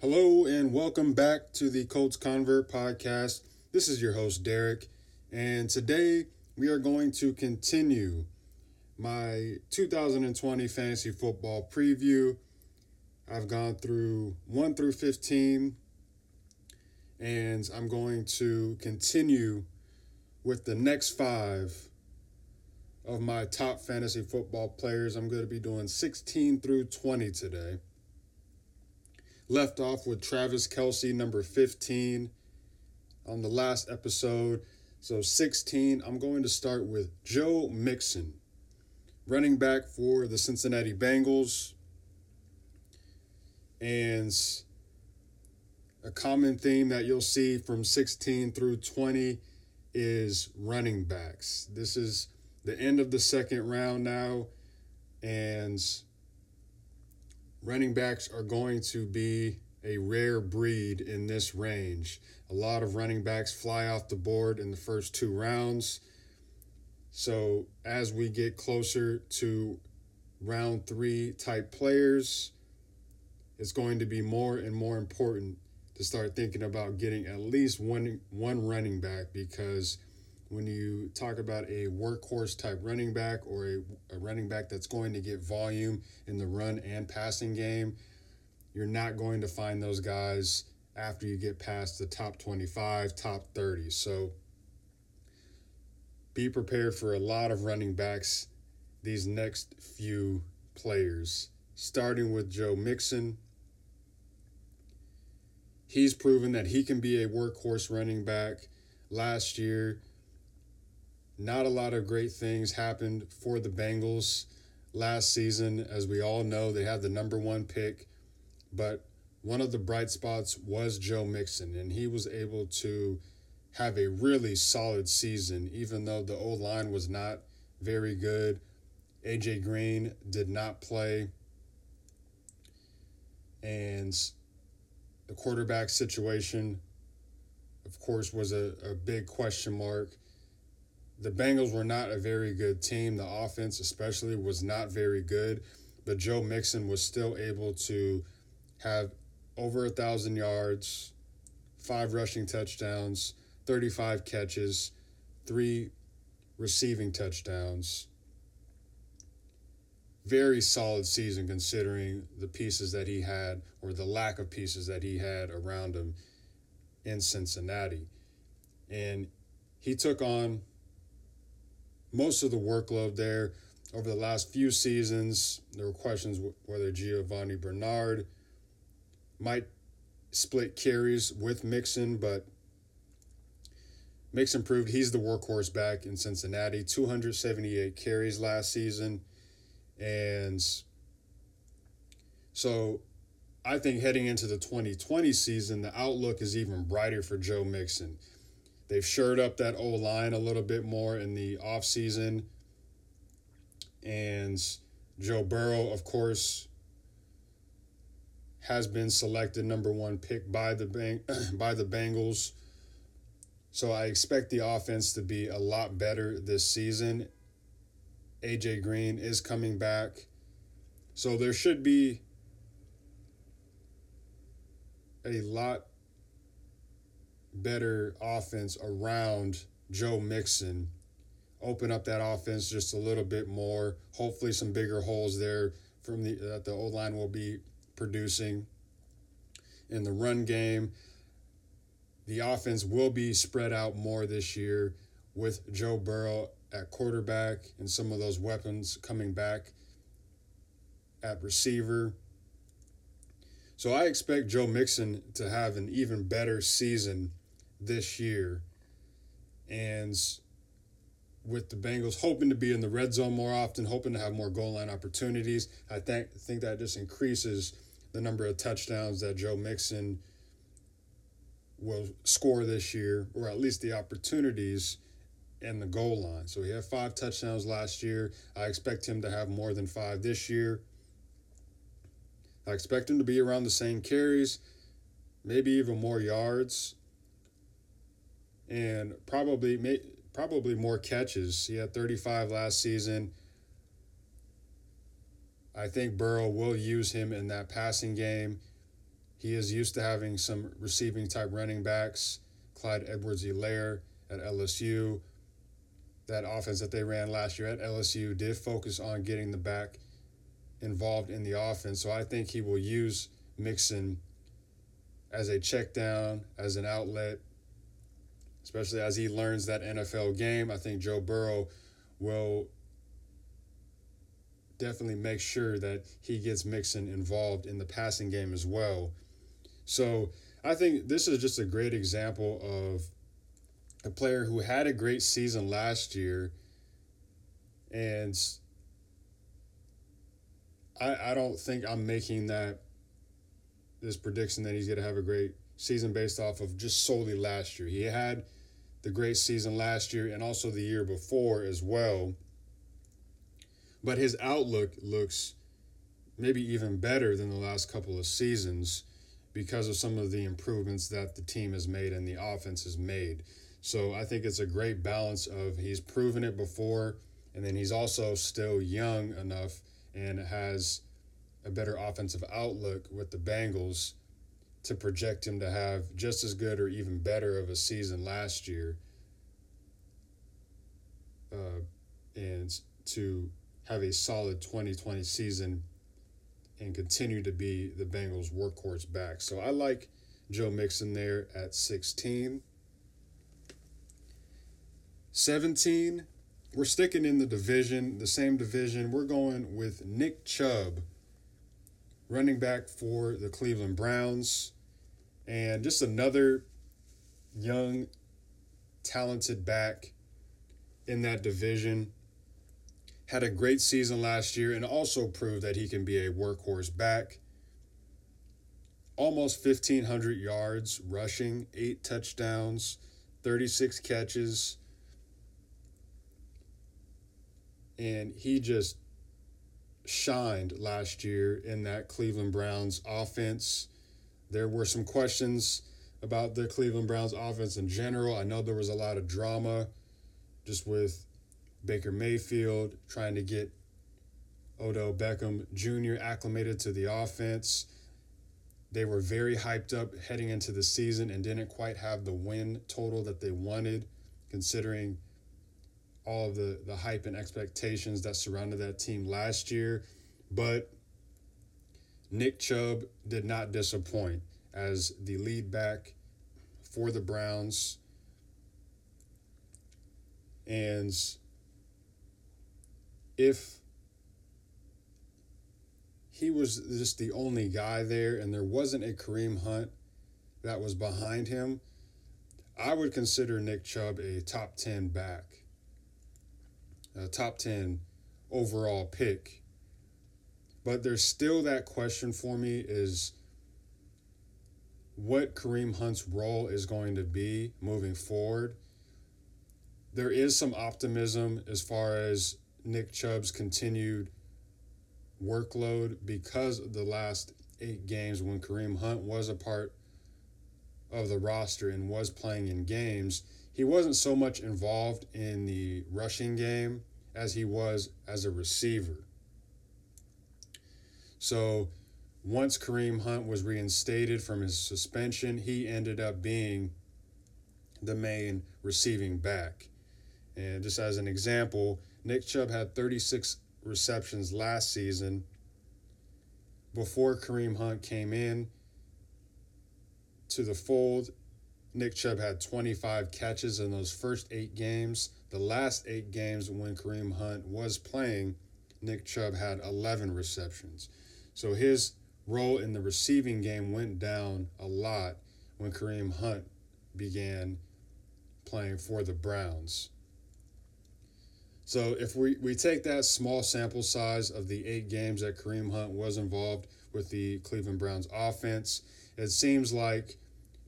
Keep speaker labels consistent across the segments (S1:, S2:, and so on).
S1: Hello and welcome back to the Colts Convert podcast. This is your host, Derek, and today we are going to continue my 2020 fantasy football preview. I've gone through 1 through 15, and I'm going to continue with the next five of my top fantasy football players. I'm going to be doing 16 through 20 today left off with Travis Kelce, number 15, on the last episode. So 16, I'm going to start with Joe Mixon, running back for the Cincinnati Bengals. And a common theme that you'll see from 16 through 20 is running backs. This is the end of the second round now, and running backs are going to be a rare breed in this range. A lot of running backs fly off the board in the first two rounds. So, as we get closer to round three type players, it's going to be more and more important to start thinking about getting at least one one running back because when you talk about a workhorse type running back or a, a running back that's going to get volume in the run and passing game, you're not going to find those guys after you get past the top 25, top 30. So be prepared for a lot of running backs these next few players, starting with Joe Mixon. He's proven that he can be a workhorse running back. Last year, not a lot of great things happened for the Bengals last season. As we all know, they had the number one pick, but one of the bright spots was Joe Mixon, and he was able to have a really solid season, even though the O line was not very good. AJ Green did not play. And the quarterback situation, of course, was a, a big question mark. The Bengals were not a very good team. The offense, especially, was not very good. But Joe Mixon was still able to have over a thousand yards, five rushing touchdowns, 35 catches, three receiving touchdowns. Very solid season considering the pieces that he had, or the lack of pieces that he had around him in Cincinnati. And he took on most of the workload there over the last few seasons. There were questions whether Giovani Bernard might split carries with Mixon, but Mixon proved he's the workhorse back in Cincinnati. 278 carries last season. And so I think heading into the 2020 season, the outlook is even brighter for Joe Mixon. They've shored up that O line a little bit more in the offseason. And Joe Burrow, of course, has been selected number one pick by the by the Bengals. So I expect the offense to be a lot better this season. AJ Green is coming back. So there should be a lot better offense around Joe Mixon. Open up that offense just a little bit more. Hopefully, some bigger holes there from the that the O line will be producing in the run game. The offense will be spread out more this year with Joe Burrow at quarterback and some of those weapons coming back at receiver. So I expect Joe Mixon to have an even better season this year. And with the Bengals hoping to be in the red zone more often, hoping to have more goal line opportunities, I think think that just increases the number of touchdowns that Joe Mixon will score this year, or at least the opportunities in the goal line. So he had five touchdowns last year. I expect him to have more than five this year. I expect him to be around the same carries, maybe even more yards and probably probably more catches. He had 35 last season. I think Burrow will use him in that passing game. He is used to having some receiving type running backs. Clyde Edwards Helaire at LSU. That offense that they ran last year at LSU did focus on getting the back involved in the offense. So I think he will use Mixon as a check down, as an outlet, especially as he learns that NFL game. I think Joe Burrow will definitely make sure that he gets Mixon involved in the passing game as well. So I think this is just a great example of a player who had a great season last year and I, I don't think I'm making that this prediction that he's going to have a great season based off of just solely last year. He had the great season last year and also the year before as well. But his outlook looks maybe even better than the last couple of seasons because of some of the improvements that the team has made and the offense has made. So I think it's a great balance of he's proven it before and then he's also still young enough and has a better offensive outlook with the Bengals to project him to have just as good or even better of a season last year. Uh, and to have a solid 2020 season and continue to be the Bengals' workhorse back. So I like Joe Mixon there at 16. 17, we're sticking in the division, the same division. We're going with Nick Chubb, running back for the Cleveland Browns, and just another young, talented back in that division. Had a great season last year and also proved that he can be a workhorse back. Almost 1,500 yards rushing, eight touchdowns, 36 catches and he just shined last year in that Cleveland Browns offense. There were some questions about the Cleveland Browns offense in general. I know there was a lot of drama just with Baker Mayfield trying to get Odell Beckham Jr. acclimated to the offense. They were very hyped up heading into the season and didn't quite have the win total that they wanted, considering all of the, the hype and expectations that surrounded that team last year. But Nick Chubb did not disappoint as the lead back for the Browns. And if he was just the only guy there and there wasn't a Kareem Hunt that was behind him, I would consider Nick Chubb a top 10 back a top 10 overall pick. But there's still that question for me is what Kareem Hunt's role is going to be moving forward. There is some optimism as far as Nick Chubb's continued workload because of the last eight games when Kareem Hunt was a part of the roster and was playing in games he wasn't so much involved in the rushing game as he was as a receiver. So once Kareem Hunt was reinstated from his suspension, he ended up being the main receiving back. And just as an example, Nick Chubb had 36 receptions last season. Before Kareem Hunt came in to the fold, Nick Chubb had 25 catches in those first eight games. The last eight games when Kareem Hunt was playing, Nick Chubb had 11 receptions. So his role in the receiving game went down a lot when Kareem Hunt began playing for the Browns. So if we, we take that small sample size of the eight games that Kareem Hunt was involved with the Cleveland Browns offense, it seems like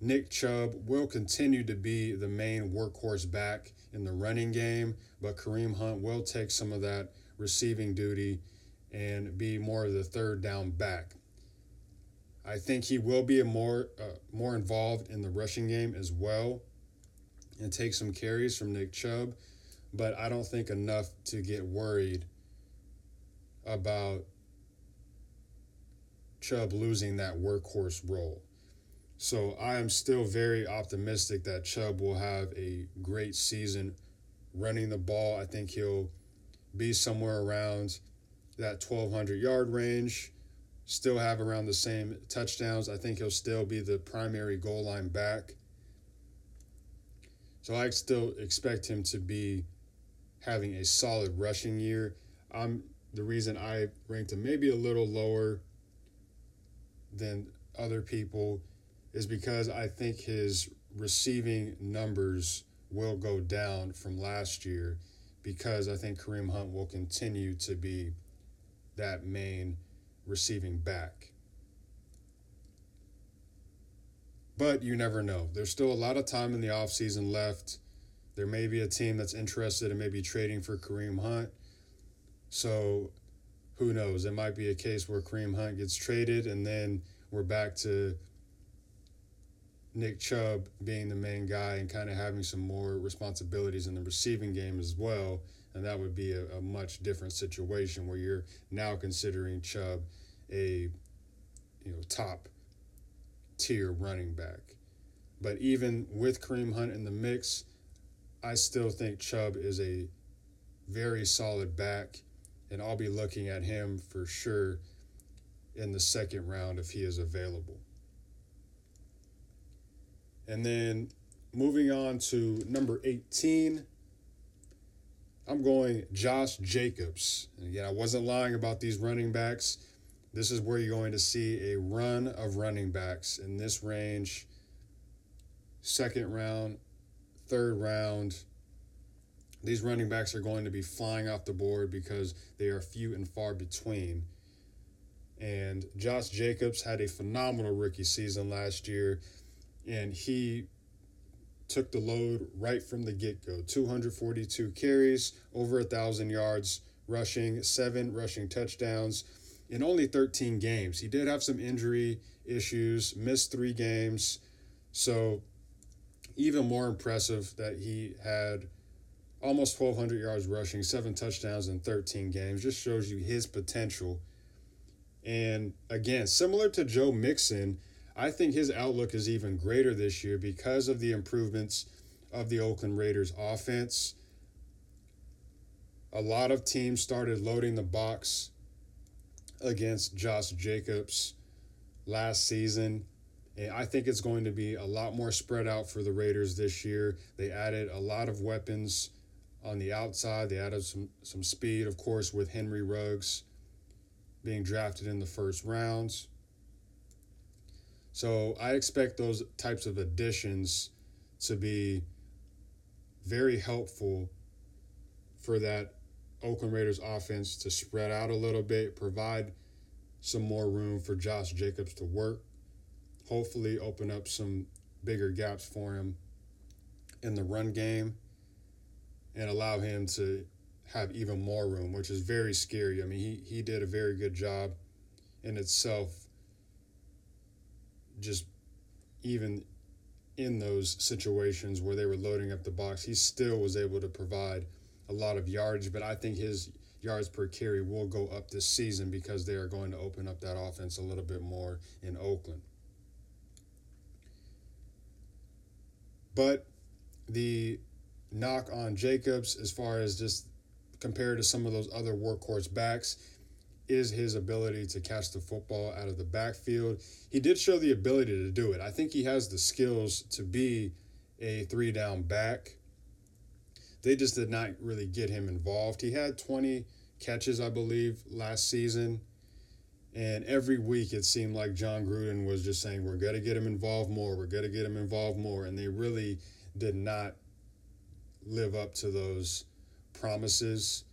S1: Nick Chubb will continue to be the main workhorse back in the running game, but Kareem Hunt will take some of that receiving duty and be more of the third down back. I think he will be more uh, more involved in the rushing game as well and take some carries from Nick Chubb, but I don't think enough to get worried about Chubb losing that workhorse role. So I am still very optimistic that Chubb will have a great season running the ball. I think he'll be somewhere around that 1200 yard range, still have around the same touchdowns. I think he'll still be the primary goal line back. So I still expect him to be having a solid rushing year. I'm the reason I ranked him maybe a little lower than other people is because I think his receiving numbers will go down from last year because I think Kareem Hunt will continue to be that main receiving back. But you never know. There's still a lot of time in the offseason left. There may be a team that's interested in maybe trading for Kareem Hunt. So who knows? It might be a case where Kareem Hunt gets traded and then we're back to Nick Chubb being the main guy and kind of having some more responsibilities in the receiving game as well. And that would be a, a much different situation where you're now considering Chubb a you know top tier running back. But even with Kareem Hunt in the mix, I still think Chubb is a very solid back, and I'll be looking at him for sure in the second round if he is available. And then moving on to number 18, I'm going Josh Jacobs. And again, I wasn't lying about these running backs. This is where you're going to see a run of running backs in this range. Second round, third round. These running backs are going to be flying off the board because they are few and far between. And Josh Jacobs had a phenomenal rookie season last year and he took the load right from the get go 242 carries, over a 1,000 yards rushing, seven rushing touchdowns in only 13 games. He did have some injury issues, missed three games. So, even more impressive that he had almost 1,200 yards rushing, seven touchdowns in 13 games. Just shows you his potential. And again, similar to Joe Mixon, I think his outlook is even greater this year because of the improvements of the Oakland Raiders offense. A lot of teams started loading the box against Josh Jacobs last season. And I think it's going to be a lot more spread out for the Raiders this year. They added a lot of weapons on the outside. They added some, some speed, of course, with Henry Ruggs being drafted in the first rounds. So I expect those types of additions to be very helpful for that Oakland Raiders offense to spread out a little bit, provide some more room for Josh Jacobs to work, hopefully open up some bigger gaps for him in the run game and allow him to have even more room, which is very scary. I mean, he, he did a very good job in itself just even in those situations where they were loading up the box, he still was able to provide a lot of yards. But I think his yards per carry will go up this season because they are going to open up that offense a little bit more in Oakland. But the knock on Jacobs, as far as just compared to some of those other workhorse backs, is his ability to catch the football out of the backfield. He did show the ability to do it. I think he has the skills to be a three down back. They just did not really get him involved. He had 20 catches, I believe, last season. And every week it seemed like Jon Gruden was just saying, We're going to get him involved more. We're going to get him involved more. And they really did not live up to those promises.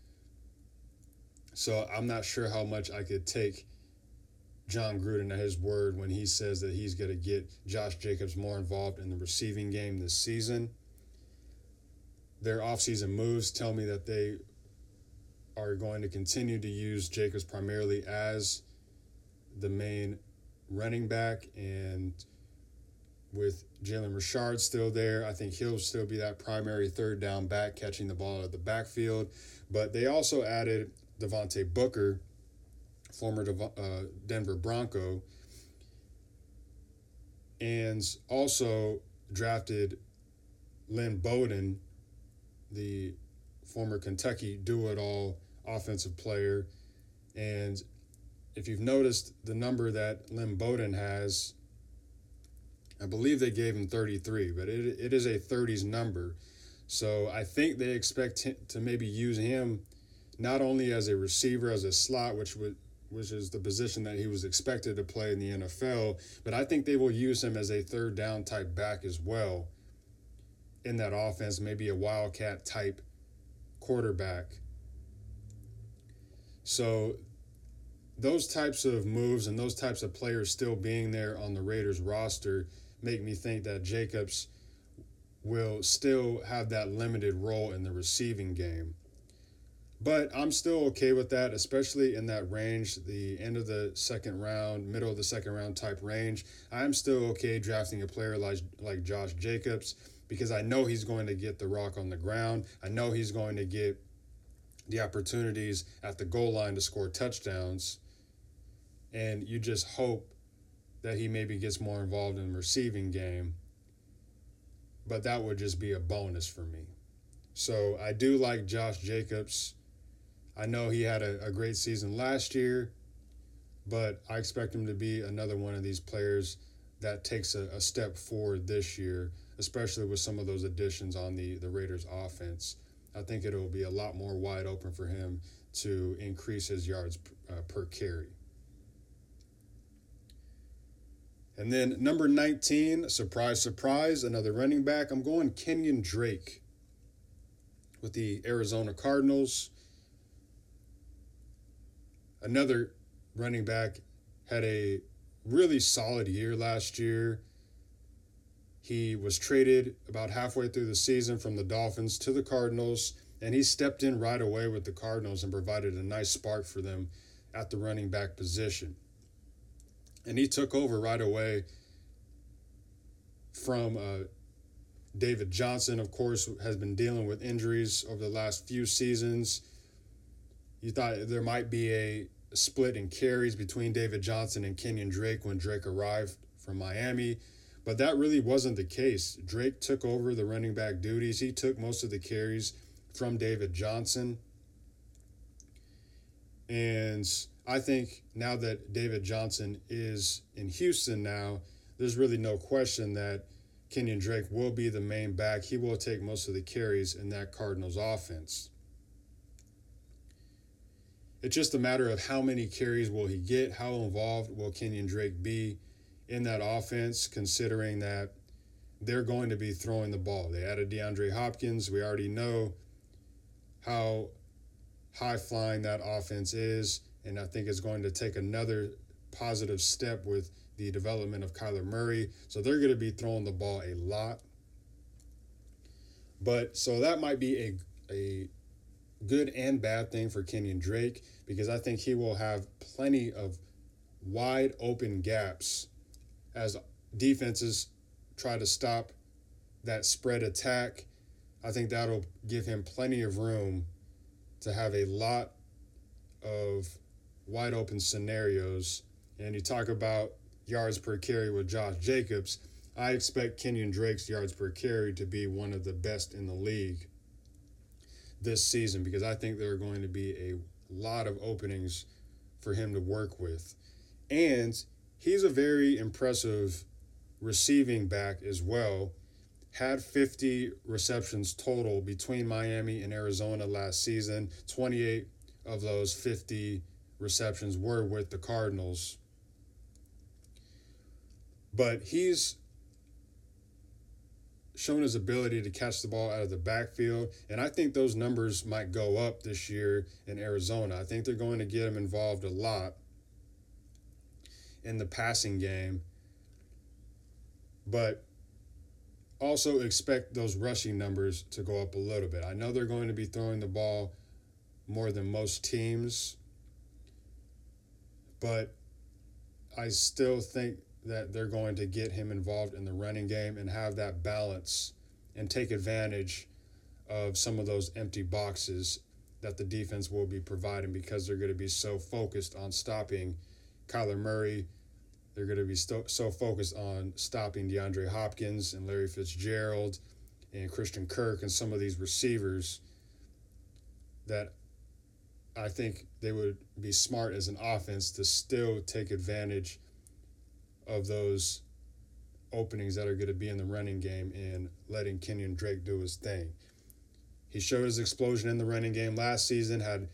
S1: So I'm not sure how much I could take Jon Gruden at his word when he says that he's going to get Josh Jacobs more involved in the receiving game this season. Their offseason moves tell me that they are going to continue to use Jacobs primarily as the main running back and with Jalen Richard still there, I think he'll still be that primary third down back catching the ball of the backfield. But they also added Devontae Booker former uh, Denver Bronco, and also drafted Lynn Bowden, the former Kentucky do it all offensive player. And if you've noticed the number that Lynn Bowden has, I believe they gave him 33, but it, it is a 30s number. So I think they expect to maybe use him not only as a receiver, as a slot, which would which is the position that he was expected to play in the NFL, but I think they will use him as a third down type back as well in that offense, maybe a wildcat type quarterback. So those types of moves and those types of players still being there on the Raiders roster make me think that Jacobs will still have that limited role in the receiving game. But I'm still okay with that, especially in that range, the end of the second round, middle of the second round type range. I'm still okay drafting a player like like Josh Jacobs because I know he's going to get the rock on the ground. I know he's going to get the opportunities at the goal line to score touchdowns. And you just hope that he maybe gets more involved in the receiving game. But that would just be a bonus for me. So I do like Josh Jacobs. I know he had a, a great season last year, but I expect him to be another one of these players that takes a, a step forward this year, especially with some of those additions on the, the Raiders offense. I think it'll be a lot more wide open for him to increase his yards uh, per carry. And then number 19, surprise, surprise, another running back. I'm going Kenyon Drake with the Arizona Cardinals. Another running back had a really solid year last year. He was traded about halfway through the season from the Dolphins to the Cardinals, and he stepped in right away with the Cardinals and provided a nice spark for them at the running back position and he took over right away from uh, David Johnson, of course, has been dealing with injuries over the last few seasons. You thought there might be a split in carries between David Johnson and Kenyon Drake when Drake arrived from Miami, but that really wasn't the case. Drake took over the running back duties, he took most of the carries from David Johnson. And I think now that David Johnson is in Houston now, there's really no question that Kenyon Drake will be the main back. He will take most of the carries in that Cardinals offense. It's just a matter of how many carries will he get, how involved will Kenyon Drake be in that offense, considering that they're going to be throwing the ball. They added DeAndre Hopkins. We already know how high flying that offense is and I think it's going to take another positive step with the development of Kyler Murray. So they're going to be throwing the ball a lot. But so that might be a a good and bad thing for Kenyon Drake because I think he will have plenty of wide open gaps as defenses try to stop that spread attack. I think that'll give him plenty of room to have a lot of wide open scenarios, and you talk about yards per carry with Josh Jacobs, I expect Kenyon Drake's yards per carry to be one of the best in the league this season because I think there are going to be a lot of openings for him to work with. And he's a very impressive receiving back as well. Had 50 receptions total between Miami and Arizona last season. 28 of those 50 receptions were with the Cardinals. But he's shown his ability to catch the ball out of the backfield. And I think those numbers might go up this year in Arizona. I think they're going to get him involved a lot in the passing game. But also expect those rushing numbers to go up a little bit. I know they're going to be throwing the ball more than most teams but I still think that they're going to get him involved in the running game and have that balance and take advantage of some of those empty boxes that the defense will be providing because they're going to be so focused on stopping Kyler Murray. They're going to be so, so focused on stopping DeAndre Hopkins and Larry Fitzgerald and Christian Kirk and some of these receivers that I think they would be smart as an offense to still take advantage of those openings that are going to be in the running game and letting Kenyon Drake do his thing. He showed his explosion in the running game last season, had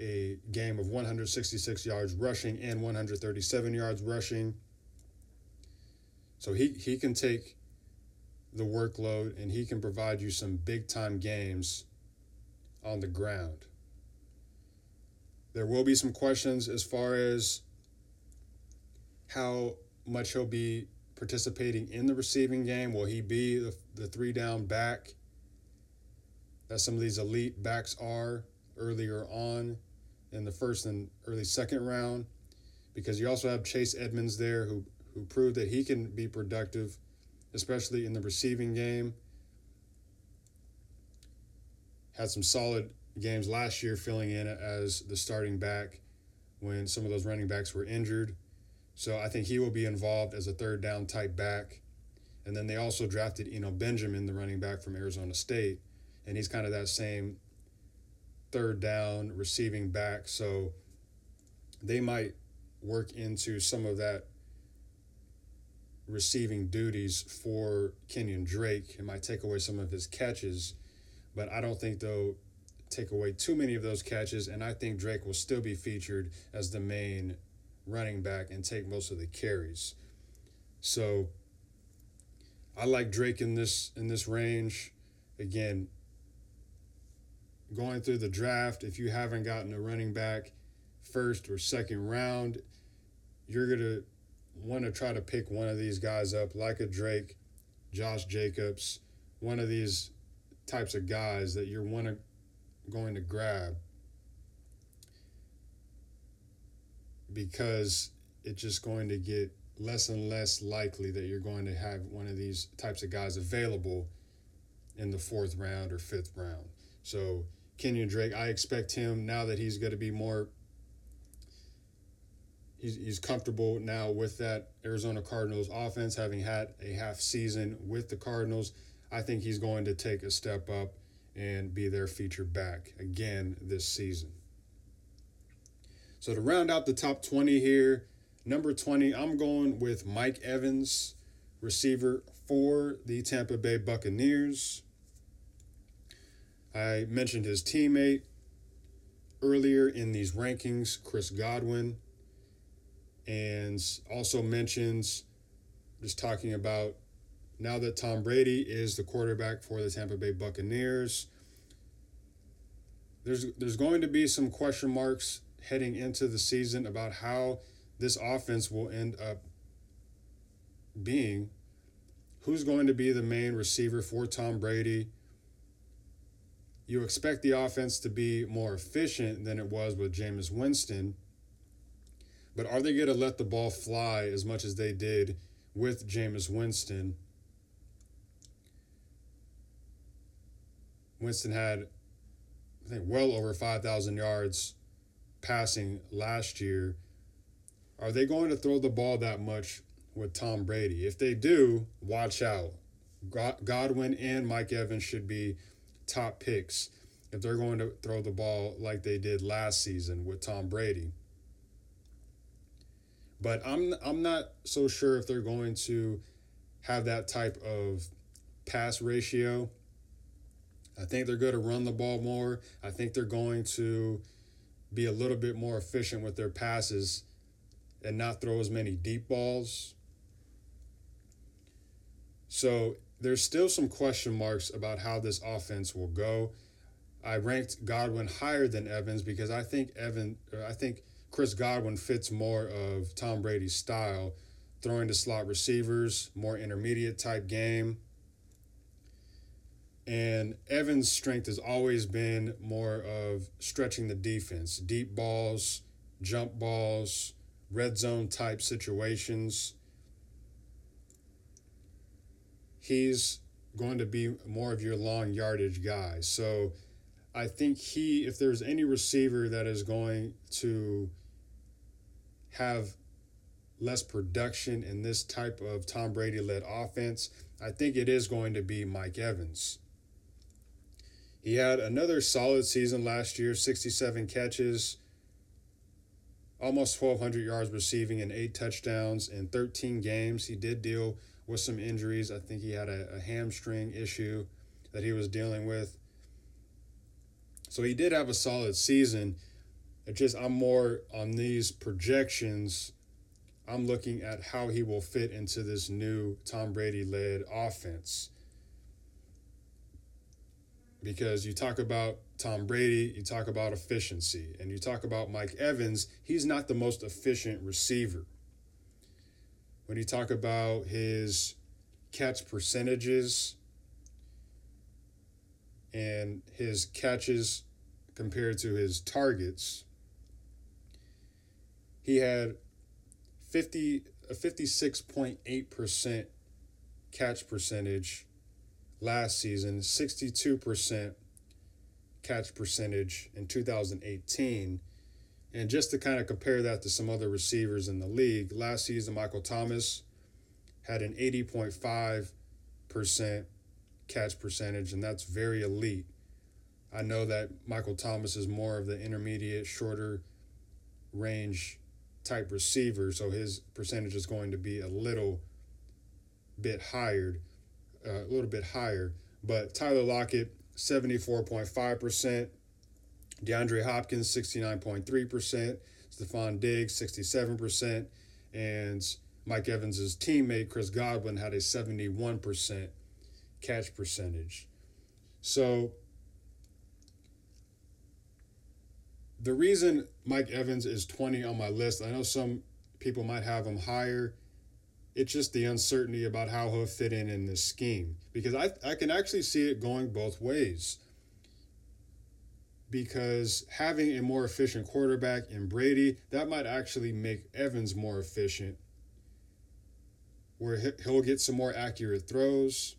S1: a game of 166 yards rushing and 137 yards rushing. So he, he can take the workload and he can provide you some big time games on the ground. There will be some questions as far as how much he'll be participating in the receiving game. Will he be the, the three down back that some of these elite backs are earlier on in the first and early second round? Because you also have Chase Edmonds there who, who proved that he can be productive, especially in the receiving game. Had some solid games last year filling in as the starting back when some of those running backs were injured. So I think he will be involved as a third down type back. And then they also drafted Eno Benjamin, the running back from Arizona State, and he's kind of that same third down receiving back. So they might work into some of that receiving duties for Kenyon Drake. It might take away some of his catches, but I don't think they'll take away too many of those catches. And I think Drake will still be featured as the main running back and take most of the carries. So I like Drake in this in this range. Again, going through the draft, if you haven't gotten a running back first or second round, you're gonna want to try to pick one of these guys up, like a Drake, Josh Jacobs, one of these types of guys that you're want to going to grab because it's just going to get less and less likely that you're going to have one of these types of guys available in the fourth round or fifth round. So Kenyon Drake, I expect him now that he's going to be more he's, he's comfortable now with that Arizona Cardinals offense, having had a half season with the Cardinals. I think he's going to take a step up and be their feature back again this season. So to round out the top 20 here, number 20, I'm going with Mike Evans, receiver for the Tampa Bay Buccaneers. I mentioned his teammate earlier in these rankings, Chris Godwin, and also mentions just talking about now that Tom Brady is the quarterback for the Tampa Bay Buccaneers. There's there's going to be some question marks heading into the season about how this offense will end up being. Who's going to be the main receiver for Tom Brady? You expect the offense to be more efficient than it was with Jameis Winston. But are they going to let the ball fly as much as they did with Jameis Winston? Winston had, I think, well over 5,000 yards passing last year. Are they going to throw the ball that much with Tom Brady? If they do, watch out. Godwin and Mike Evans should be top picks if they're going to throw the ball like they did last season with Tom Brady. But I'm I'm not so sure if they're going to have that type of pass ratio. I think they're going to run the ball more. I think they're going to be a little bit more efficient with their passes and not throw as many deep balls. So there's still some question marks about how this offense will go. I ranked Godwin higher than Evans because I think Evan I think Chris Godwin fits more of Tom Brady's style, throwing to slot receivers, more intermediate type game. And Evans' strength has always been more of stretching the defense, deep balls, jump balls, red zone type situations. He's going to be more of your long yardage guy. So I think he, if there's any receiver that is going to have less production in this type of Tom Brady led offense, I think it is going to be Mike Evans. He had another solid season last year 67 catches, almost 1,200 yards receiving, and eight touchdowns in 13 games. He did deal with some injuries. I think he had a, a hamstring issue that he was dealing with. So he did have a solid season. It just I'm more on these projections. I'm looking at how he will fit into this new Tom Brady led offense. Because you talk about Tom Brady, you talk about efficiency, and you talk about Mike Evans, he's not the most efficient receiver. When you talk about his catch percentages, and his catches compared to his targets, he had 50 a 56.8% catch percentage last season, 62% catch percentage in 2018. And just to kind of compare that to some other receivers in the league, last season Michael Thomas had an 80.5% catch percentage, and that's very elite. I know that Michael Thomas is more of the intermediate, shorter range type receiver, so his percentage is going to be a little bit higher, uh, a little bit higher. But Tyler Lockett, 74.5%, DeAndre Hopkins, 69.3%, Stefon Diggs, 67%, and Mike Evans' teammate Chris Godwin had a 71% catch percentage. So the reason Mike Evans is 20 on my list, I know some people might have him higher. It's just the uncertainty about how he'll fit in in this scheme because I, I can actually see it going both ways. Because having a more efficient quarterback in Brady, that might actually make Evans more efficient, where he'll get some more accurate throws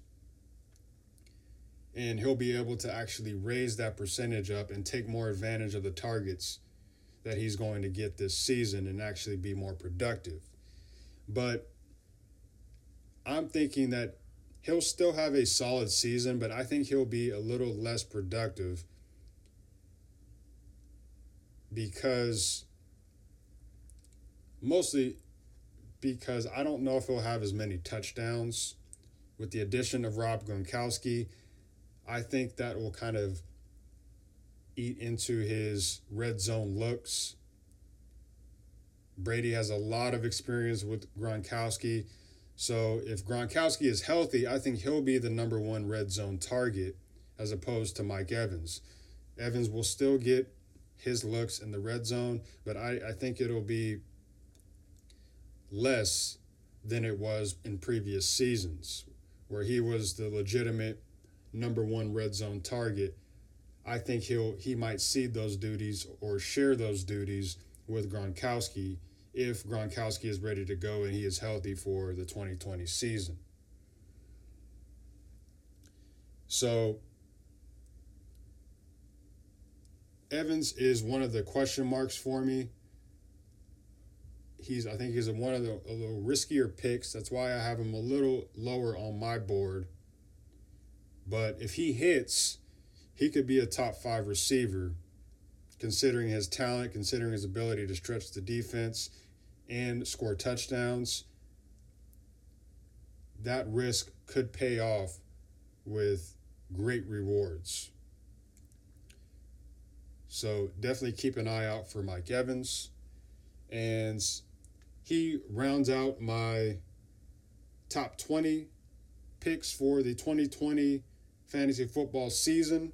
S1: and he'll be able to actually raise that percentage up and take more advantage of the targets that he's going to get this season and actually be more productive. But I'm thinking that he'll still have a solid season, but I think he'll be a little less productive because mostly because I don't know if he'll have as many touchdowns with the addition of Rob Gronkowski I think that will kind of eat into his red zone looks. Brady has a lot of experience with Gronkowski. So if Gronkowski is healthy, I think he'll be the number one red zone target as opposed to Mike Evans. Evans will still get his looks in the red zone, but I, I think it'll be less than it was in previous seasons, where he was the legitimate number one red zone target, I think he'll he might cede those duties or share those duties with Gronkowski if Gronkowski is ready to go and he is healthy for the 2020 season. So Evans is one of the question marks for me. He's I think he's one of the a little riskier picks. That's why I have him a little lower on my board. But if he hits, he could be a top five receiver, considering his talent, considering his ability to stretch the defense and score touchdowns. That risk could pay off with great rewards. So definitely keep an eye out for Mike Evans. And he rounds out my top 20 picks for the 2020 fantasy football season.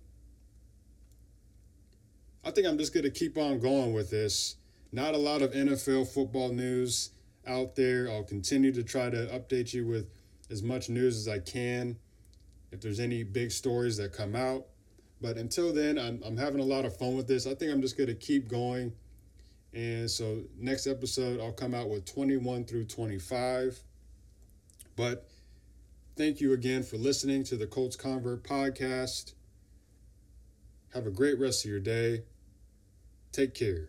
S1: I think I'm just going to keep on going with this. Not a lot of NFL football news out there. I'll continue to try to update you with as much news as I can if there's any big stories that come out. But until then, I'm, I'm having a lot of fun with this. I think I'm just going to keep going. And so, next episode, I'll come out with 21 through 25. But Thank you again for listening to the Colts Convert podcast. Have a great rest of your day. Take care.